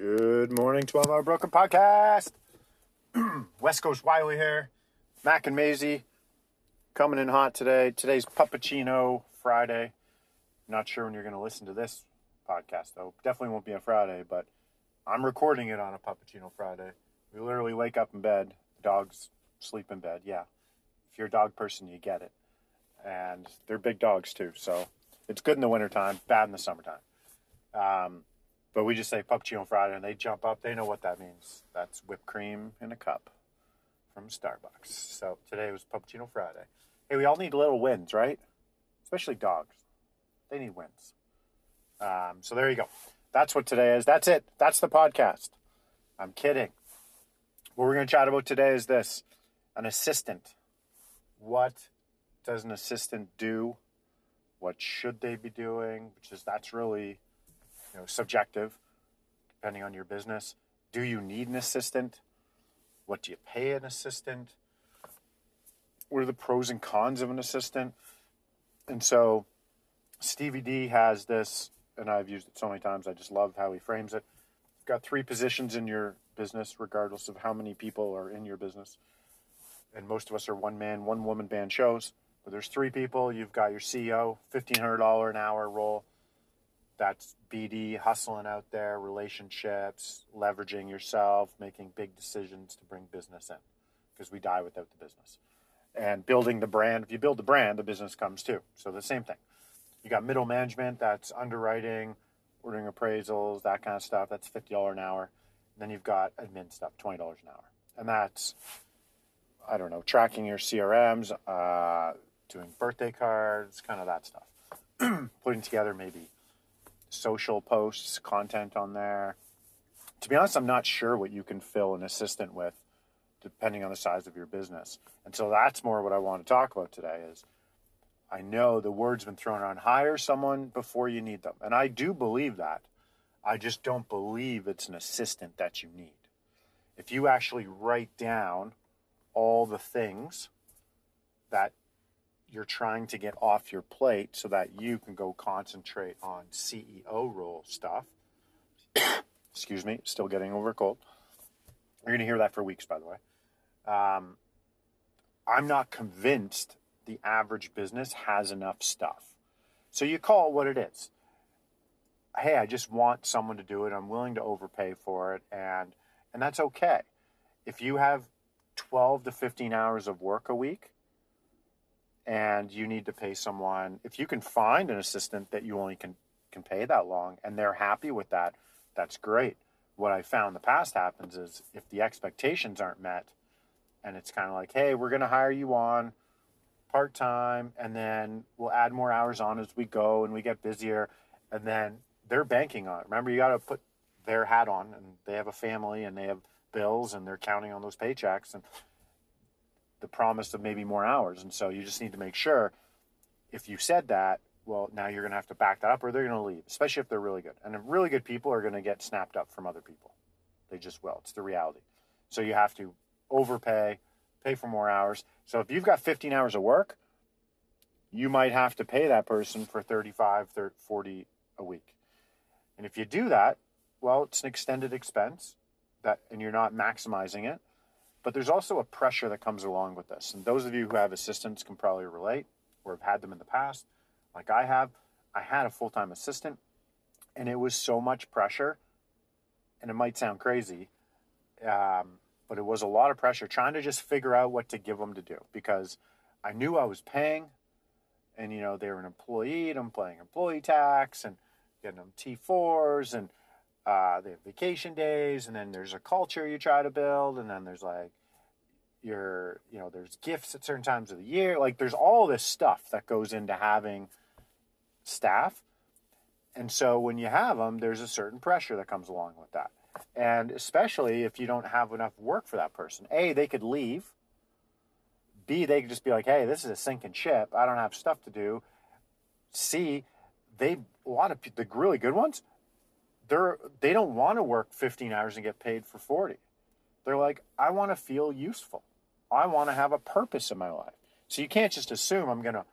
Good morning, 12 Hour Broker Podcast. West Coast Wiley here. Mac and Maisie coming in hot today. Today's Puppuccino Friday. Not sure when you're going to listen to this podcast, though. Definitely won't be on Friday, but I'm recording it on a Puppuccino Friday. We literally wake up in bed, the dogs sleep in bed. Yeah. If you're a dog person, you get it. And they're big dogs, too. So it's good in the wintertime, bad in the summertime. Um, but we just say Puppuccino Friday, and they jump up. They know what that means. That's whipped cream in a cup from Starbucks. So today was Puppuccino Friday. Hey, we all need little wins, right? Especially dogs. They need wins. Um, so there you go. That's what today is. That's it. That's the podcast. I'm kidding. What we're going to chat about today is this an assistant. What does an assistant do? What should they be doing? Which is that's really you know, subjective, depending on your business. Do you need an assistant? What do you pay an assistant? What are the pros and cons of an assistant? And so Stevie D has this, and I've used it so many times. I just love how he frames it. You've got three positions in your business, regardless of how many people are in your business. And most of us are one man, one woman band shows. But there's three people. You've got your CEO, $1,500 an hour role that's BD, hustling out there, relationships, leveraging yourself, making big decisions to bring business in because we die without the business. And building the brand, if you build the brand, the business comes too. So the same thing. You got middle management, that's underwriting, ordering appraisals, that kind of stuff. That's $50 an hour. And then you've got admin stuff, $20 an hour. And that's, I don't know, tracking your CRMs, uh, doing birthday cards, kind of that stuff. Putting together maybe social posts, content on there. To be honest, I'm not sure what you can fill an assistant with, depending on the size of your business. And so that's more what I want to talk about today. Is I know the word's been thrown around: hire someone before you need them, and I do believe that. I just don't believe it's an assistant that you need. If you actually write down all the things that you're trying to get off your plate so that you can go concentrate on CEO role stuff. Excuse me, still getting over a cold. You're going to hear that for weeks, by the way. Um, I'm not convinced the average business has enough stuff. So you call it what it is. Hey, I just want someone to do it. I'm willing to overpay for it, and and that's okay. If you have 12 to 15 hours of work a week, and you need to pay someone if you can find an assistant that you only can can pay that long and they're happy with that that's great. What i found the past happens is if the expectations aren't met and it's kind of like hey we're going to hire you on part-time and then we'll add more hours on as we go and we get busier and then they're banking on it. Remember you got to put their hat on and they have a family and they have bills and they're counting on those paychecks and the promise of maybe more hours. And so you just need to make sure if you said that, well, now you're going to have to back that up or they're going to leave, especially if they're really good. And really good people are going to get snapped up from other people. They just will. It's the reality. So you have to overpay, pay for more hours. So if you've got 15 hours of work, you might have to pay that person for 35, 30, 40 a week. And if you do that, well, it's an extended expense that and you're not maximizing it but there's also a pressure that comes along with this. And those of you who have assistants can probably relate or have had them in the past, like I have. I had a full time assistant, and it was so much pressure. And it might sound crazy, um, but it was a lot of pressure trying to just figure out what to give them to do because I knew I was paying, and you know they were an employee, and I'm paying employee tax and getting them T4s and uh, they have vacation days, and then there's a culture you try to build, and then there's like your, you know, there's gifts at certain times of the year. Like there's all this stuff that goes into having staff. And so when you have them, there's a certain pressure that comes along with that. And especially if you don't have enough work for that person. A, they could leave. B, they could just be like, hey, this is a sinking ship. I don't have stuff to do. C, they a lot of the really good ones, they're they don't want to work 15 hours and get paid for 40. They're like, I want to feel useful. I want to have a purpose in my life. So you can't just assume I'm gonna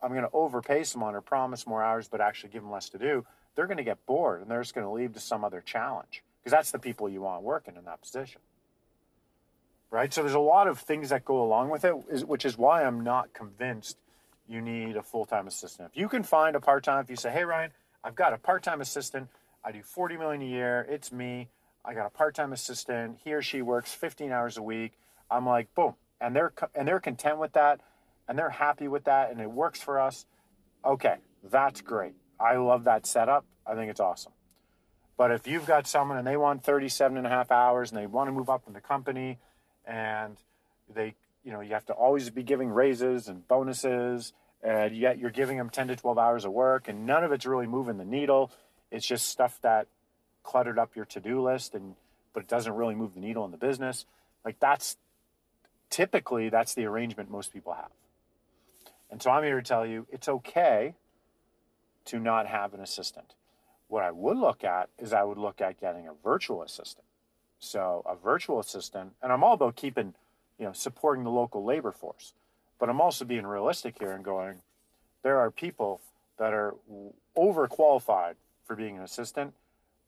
I'm gonna overpay someone or promise more hours, but actually give them less to do. They're gonna get bored and they're just gonna leave to some other challenge because that's the people you want working in that position. Right? So there's a lot of things that go along with it, which is why I'm not convinced you need a full-time assistant. If you can find a part-time, if you say, "Hey Ryan, I've got a part-time assistant. I do 40 million a year. It's me. I got a part-time assistant. He or she works 15 hours a week." I'm like, "Boom." And they're and they're content with that and they're happy with that and it works for us. Okay, that's great. I love that setup. I think it's awesome. But if you've got someone and they want 37 and a half hours and they want to move up in the company and they you know, you have to always be giving raises and bonuses, and yet you're giving them 10 to 12 hours of work, and none of it's really moving the needle. It's just stuff that cluttered up your to-do list, and but it doesn't really move the needle in the business. Like that's typically that's the arrangement most people have. And so I'm here to tell you it's okay to not have an assistant. What I would look at is I would look at getting a virtual assistant. So a virtual assistant, and I'm all about keeping you know, supporting the local labor force. But I'm also being realistic here and going, there are people that are overqualified for being an assistant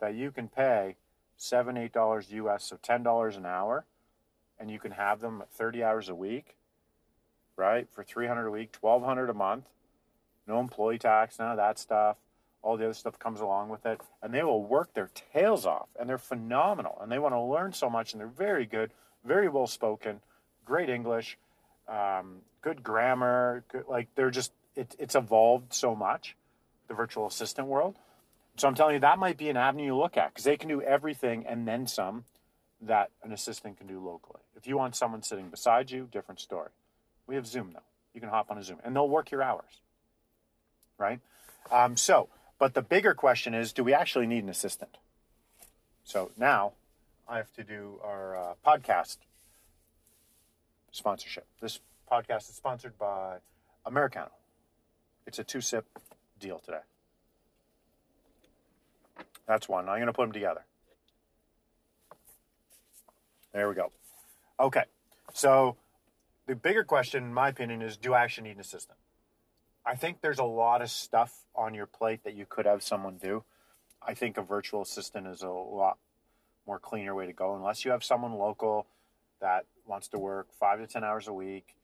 that you can pay seven, eight dollars US, so ten dollars an hour, and you can have them 30 hours a week, right? For 300 a week, 1200 a month, no employee tax, none of that stuff. All the other stuff comes along with it, and they will work their tails off, and they're phenomenal, and they want to learn so much, and they're very good, very well spoken, great English, um, good grammar. Good, like they're just it, it's evolved so much, the virtual assistant world. So I'm telling you that might be an avenue you look at because they can do everything and then some that an assistant can do locally. If you want someone sitting beside you, different story. We have Zoom though. You can hop on a Zoom and they'll work your hours, right? Um, so, but the bigger question is, do we actually need an assistant? So now I have to do our uh, podcast sponsorship. This podcast is sponsored by Americano. It's a two sip deal today. That's one. I'm going to put them together. There we go. Okay. So the bigger question, in my opinion, is do I actually need an assistant? I think there's a lot of stuff on your plate that you could have someone do. I think a virtual assistant is a lot more cleaner way to go unless you have someone local that wants to work five to 10 hours a week.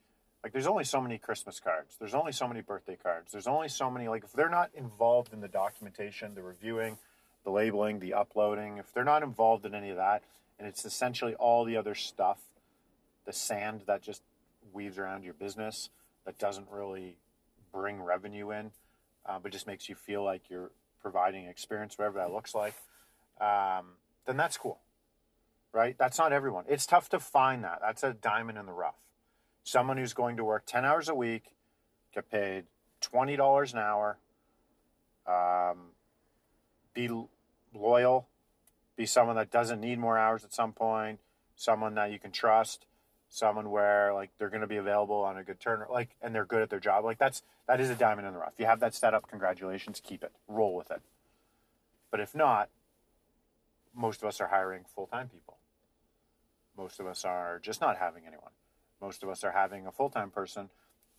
Like, there's only so many Christmas cards. There's only so many birthday cards. There's only so many, like, if they're not involved in the documentation, the reviewing, the labeling, the uploading, if they're not involved in any of that, and it's essentially all the other stuff, the sand that just weaves around your business that doesn't really bring revenue in, uh, but just makes you feel like you're providing experience, whatever that looks like, um, then that's cool right? That's not everyone. It's tough to find that. That's a diamond in the rough. Someone who's going to work 10 hours a week, get paid $20 an hour, um, be loyal, be someone that doesn't need more hours at some point, someone that you can trust, someone where like they're going to be available on a good turn, like, and they're good at their job. Like that's, that is a diamond in the rough. You have that set up, congratulations, keep it, roll with it. But if not, most of us are hiring full time people. Most of us are just not having anyone. Most of us are having a full time person,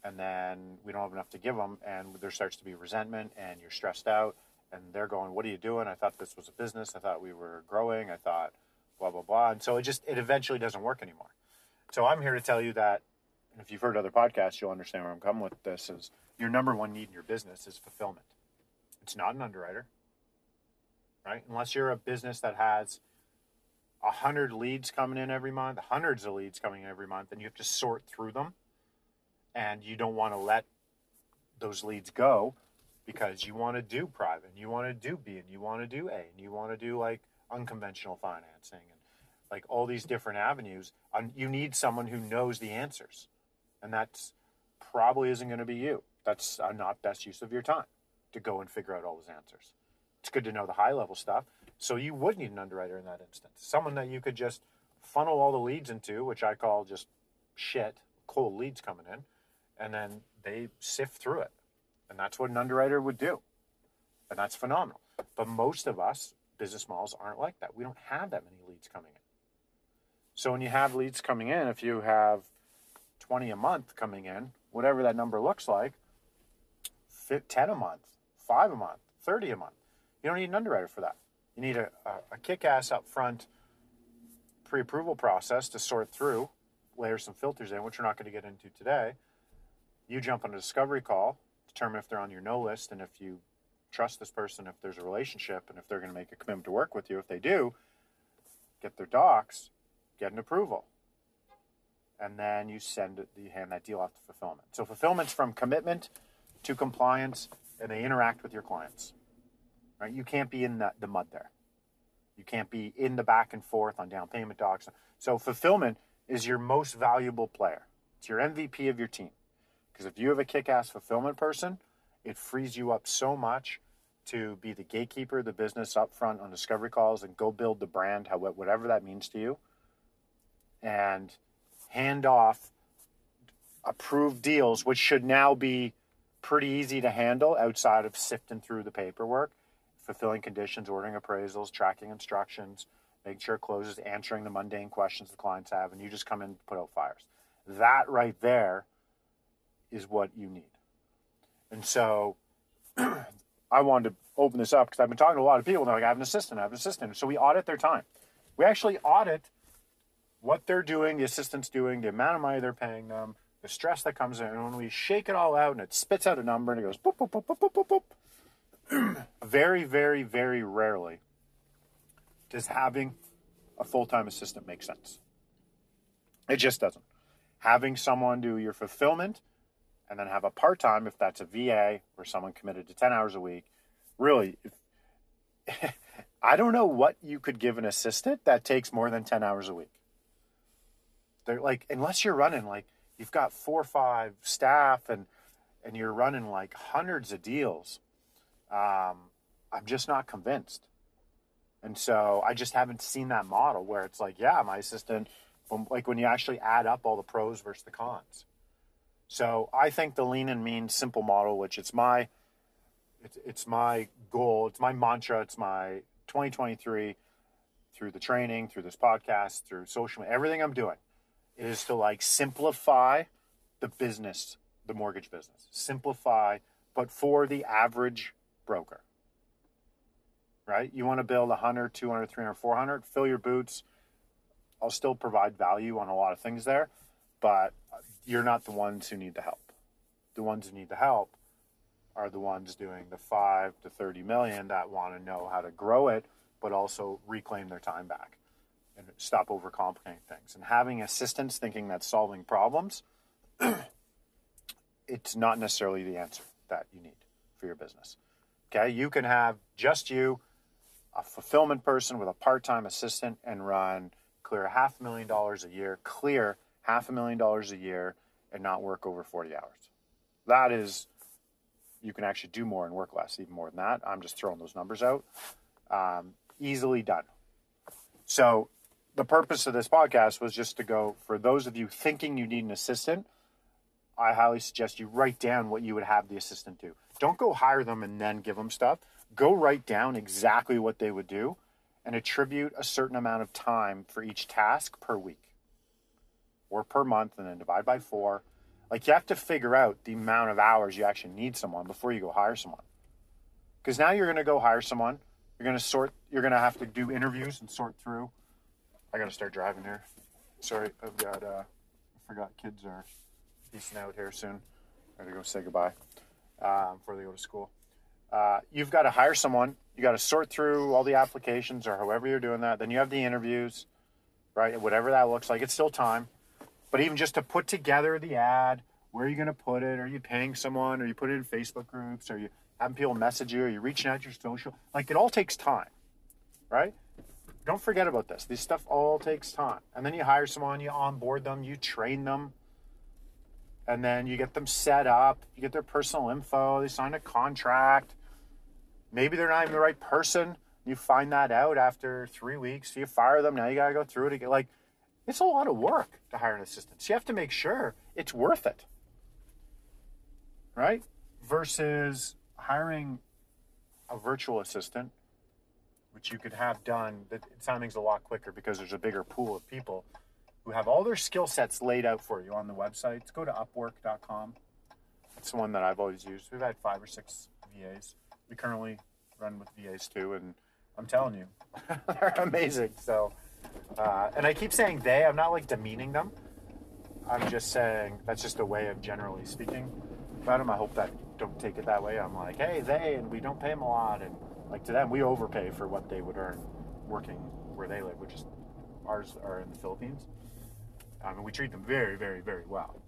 and then we don't have enough to give them, and there starts to be resentment, and you're stressed out, and they're going, "What are you doing? I thought this was a business. I thought we were growing. I thought blah blah blah." And so it just it eventually doesn't work anymore. So I'm here to tell you that, and if you've heard other podcasts, you'll understand where I'm coming with this. Is your number one need in your business is fulfillment. It's not an underwriter, right? Unless you're a business that has a hundred leads coming in every month, hundreds of leads coming in every month, and you have to sort through them, and you don't want to let those leads go because you want to do private, and you want to do B, and you want to do A, and you want to do like unconventional financing and like all these different avenues. You need someone who knows the answers, and that's probably isn't going to be you. That's not best use of your time to go and figure out all those answers it's good to know the high level stuff. So you would need an underwriter in that instance, someone that you could just funnel all the leads into, which I call just shit, cold leads coming in, and then they sift through it. And that's what an underwriter would do. And that's phenomenal. But most of us, business models, aren't like that. We don't have that many leads coming in. So when you have leads coming in, if you have 20 a month coming in, whatever that number looks like, 10 a month, 5 a month, 30 a month, you don't need an underwriter for that. You need a, a, a kick ass up front pre approval process to sort through, layer some filters in, which we're not going to get into today. You jump on a discovery call, determine if they're on your no list and if you trust this person, if there's a relationship, and if they're going to make a commitment to work with you. If they do, get their docs, get an approval. And then you send it, you hand that deal off to fulfillment. So fulfillment's from commitment to compliance, and they interact with your clients. Right? You can't be in the, the mud there. You can't be in the back and forth on down payment docs. So fulfillment is your most valuable player. It's your MVP of your team. Because if you have a kick-ass fulfillment person, it frees you up so much to be the gatekeeper of the business up front on discovery calls and go build the brand, how whatever that means to you, and hand off approved deals, which should now be pretty easy to handle outside of sifting through the paperwork, fulfilling conditions, ordering appraisals, tracking instructions, making sure it closes, answering the mundane questions the clients have, and you just come in and put out fires. That right there is what you need. And so I wanted to open this up because I've been talking to a lot of people. They're like, I have an assistant, I have an assistant. So we audit their time. We actually audit what they're doing, the assistant's doing, the amount of money they're paying them, the stress that comes in. And when we shake it all out and it spits out a number and it goes boop, boop, boop, boop, boop, boop, boop. very, very, very rarely does having a full time assistant make sense. It just doesn't. Having someone do your fulfillment and then have a part time if that's a VA or someone committed to 10 hours a week. Really, if, I don't know what you could give an assistant that takes more than 10 hours a week. They're like, unless you're running like you've got four or five staff and and you're running like hundreds of deals, um, I'm just not convinced. And so I just haven't seen that model where it's like, yeah, my assistant, like when you actually add up all the pros versus the cons. So I think the lean and mean simple model, which it's my it's, it's my goal, it's my mantra, it's my 2023 through the training, through this podcast, through social media, everything I'm doing is to like simplify the business, the mortgage business. Simplify, but for the average broker. Right? You want to build 100, 200, 300, 400, fill your boots. I'll still provide value on a lot of things there, but you're not the ones who need the help. The ones who need the help are the ones doing the 5 to 30 million that want to know how to grow it but also reclaim their time back and stop overcomplicating things. And having assistants thinking that's solving problems, it's not necessarily the answer that you need for your business. Okay, you can have just you, a fulfillment person with a part time assistant, and run clear half a million dollars a year, clear half a million dollars a year, and not work over 40 hours. That is, you can actually do more and work less, even more than that. I'm just throwing those numbers out. Um, easily done. So the purpose of this podcast was just to go for those of you thinking you need an assistant. I highly suggest you write down what you would have the assistant do. Don't go hire them and then give them stuff. Go write down exactly what they would do and attribute a certain amount of time for each task per week or per month and then divide by four. Like you have to figure out the amount of hours you actually need someone before you go hire someone. Because now you're going to go hire someone. You're going to sort, you're going to have to do interviews and sort through I gotta start driving here. Sorry, I've got uh, I forgot kids are peacing out here soon. I gotta go say goodbye uh, before they go to school. Uh, you've got to hire someone. You got to sort through all the applications or however you're doing that. Then you have the interviews, right? Whatever that looks like, it's still time. But even just to put together the ad, where are you going to put it? Are you paying someone? Are you putting it in Facebook groups? Are you having people message you? Are you reaching out to your social? Like it all takes time, right? don't forget about this. This stuff all takes time. And then you hire someone, you onboard them, you train them, and then you get them set up, you get their personal info, they sign a contract. Maybe they're not even the right person. You find that out after three weeks. You fire them. Now you got to go through it again. Like, it's a lot of work to hire an assistant. So you have to make sure it's worth it. Right? Versus hiring a virtual assistant, which you could have done, that sounding's a lot quicker because there's a bigger pool of people who have all their skill sets laid out for you on the website. Go to upwork.com. It's the one that I've always used. We've had five or six VAs. We currently run with VAs too, and I'm telling you, they're amazing. So, uh, and I keep saying they. I'm not like demeaning them. I'm just saying that's just a way of generally speaking about them. I hope that don't take it that way. I'm like, hey, they, and we don't pay them a lot, and like to them, we overpay for what they would earn working where they live, which is ours are in the Philippines. Um, and we treat them very, very, very well.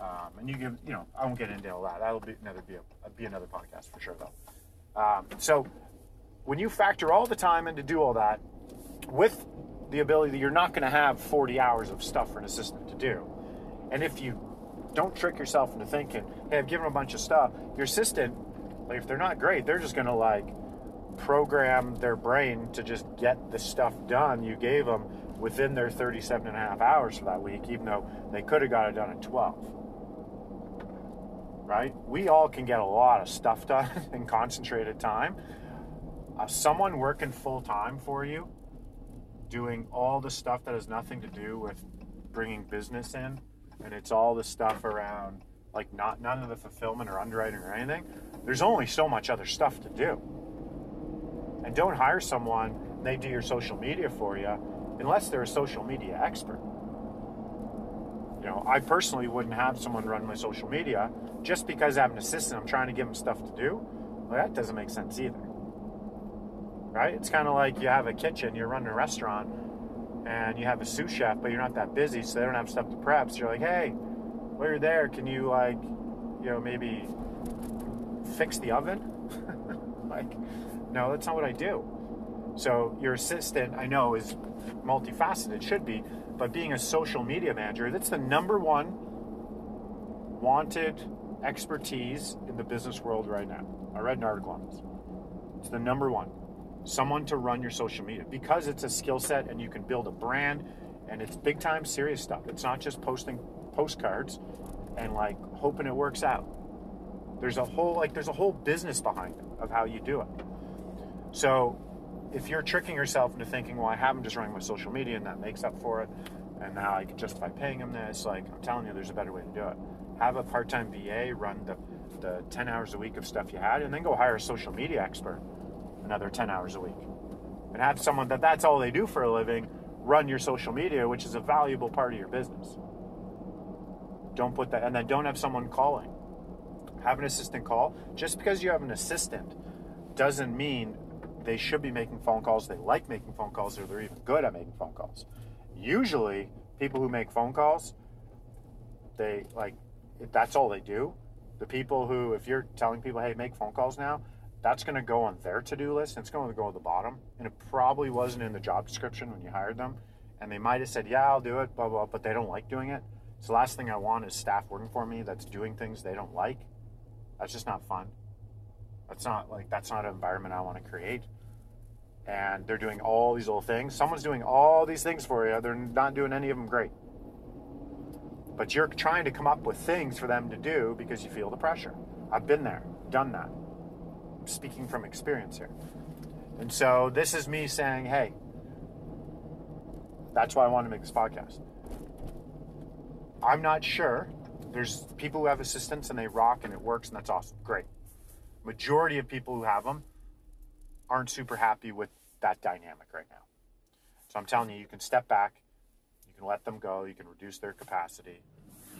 Um, and you give, you know, I won't get into all that. That'll be another be, a, be another podcast for sure, though. Um, so when you factor all the time in to do all that, with the ability that you're not going to have 40 hours of stuff for an assistant to do, and if you don't trick yourself into thinking, hey, I've given them a bunch of stuff, your assistant, like if they're not great, they're just going to like program their brain to just get the stuff done you gave them within their 37 and a half hours for that week, even though they could have got it done in 12. Right? We all can get a lot of stuff done in concentrated time. Uh, someone working full time for you, doing all the stuff that has nothing to do with bringing business in, and it's all the stuff around like not none of the fulfillment or underwriting or anything. There's only so much other stuff to do. And don't hire someone, they do your social media for you unless they're a social media expert. You know, I personally wouldn't have someone run my social media just because I have an assistant. I'm trying to give them stuff to do. Well, that doesn't make sense either. Right? It's kind of like you have a kitchen, you're running a restaurant, and you have a sous chef, but you're not that busy, so they don't have stuff to prep. So you're like, hey, while you're there, can you like, you know, maybe fix the oven? like, no, that's not what I do. So your assistant, I know, is multifaceted, should be, but being a social media manager, that's the number one wanted expertise in the business world right now. I read an article on this. It's the number one. Someone to run your social media because it's a skill set and you can build a brand and it's big time serious stuff. It's not just posting postcards and like hoping it works out. There's a whole like there's a whole business behind it of how you do it. So if you're tricking yourself into thinking, well, I have them just running my social media and that makes up for it, and now I can justify paying them this, like I'm telling you, there's a better way to do it. Have a part-time VA run the, the 10 hours a week of stuff you had, and then go hire a social media expert another 10 hours a week. And have someone that that's all they do for a living run your social media, which is a valuable part of your business. Don't put that, and then don't have someone calling. Have an assistant call. Just because you have an assistant doesn't mean they should be making phone calls. They like making phone calls, or they're even good at making phone calls. Usually, people who make phone calls, they like that's all they do. The people who, if you're telling people, hey, make phone calls now, that's going to go on their to-do list. And it's going to go at the bottom, and it probably wasn't in the job description when you hired them. And they might have said, yeah, I'll do it, blah blah, but they don't like doing it. So the last thing I want is staff working for me that's doing things they don't like. That's just not fun. That's not like that's not an environment I want to create and they're doing all these little things. Someone's doing all these things for you. They're not doing any of them great. But you're trying to come up with things for them to do because you feel the pressure. I've been there, done that. Speaking from experience here. And so this is me saying, hey, that's why I want to make this podcast. I'm not sure. There's people who have assistants and they rock and it works and that's awesome. Great. Majority of people who have them aren't super happy with that dynamic right now. So I'm telling you, you can step back, you can let them go, you can reduce their capacity,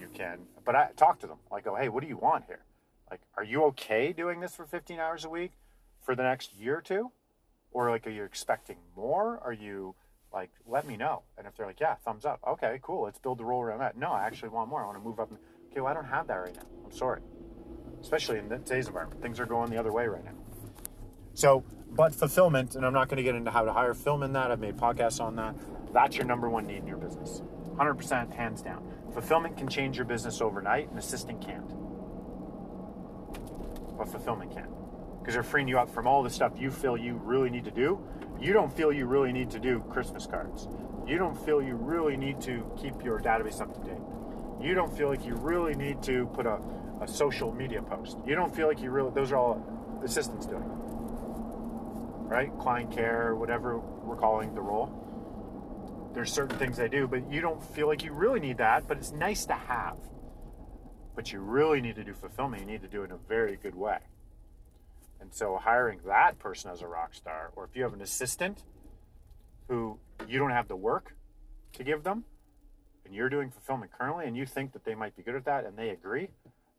you can. But I talk to them. Like, go, hey, what do you want here? Like, are you okay doing this for 15 hours a week for the next year or two? Or like, are you expecting more? Are you like, let me know? And if they're like, yeah, thumbs up. Okay, cool. Let's build the role around that. No, I actually want more. I want to move up. Okay, well, I don't have that right now. I'm sorry. Especially in today's environment, things are going the other way right now. So but fulfillment, and I'm not going to get into how to hire film in that. I've made podcasts on that. That's your number one need in your business. 100% hands down. Fulfillment can change your business overnight, and assisting can't. But fulfillment can. because they're freeing you up from all the stuff you feel you really need to do. You don't feel you really need to do Christmas cards. You don't feel you really need to keep your database up to date. You don't feel like you really need to put a, a social media post. You don't feel like you really, those are all the assistants doing. Right? Client care, whatever we're calling the role. There's certain things they do, but you don't feel like you really need that, but it's nice to have. But you really need to do fulfillment. You need to do it in a very good way. And so hiring that person as a rock star, or if you have an assistant who you don't have the work to give them, and you're doing fulfillment currently, and you think that they might be good at that, and they agree,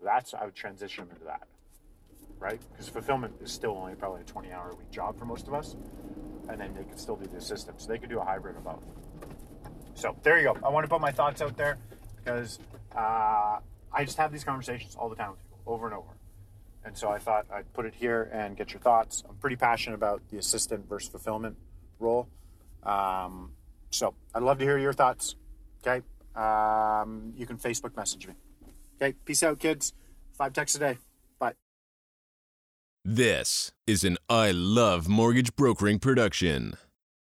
that's I would transition them into that, right? Because fulfillment is still only probably a 20 hour a week job for most of us, and then they could still do the assistant, so they could do a hybrid of both. So there you go. I want to put my thoughts out there because uh, I just have these conversations all the time with people, over and over. And so I thought I'd put it here and get your thoughts. I'm pretty passionate about the assistant versus fulfillment role. Um, so I'd love to hear your thoughts. Okay. Um, you can Facebook message me. Okay. Peace out, kids. Five texts a day. Bye. This is an I Love Mortgage Brokering production.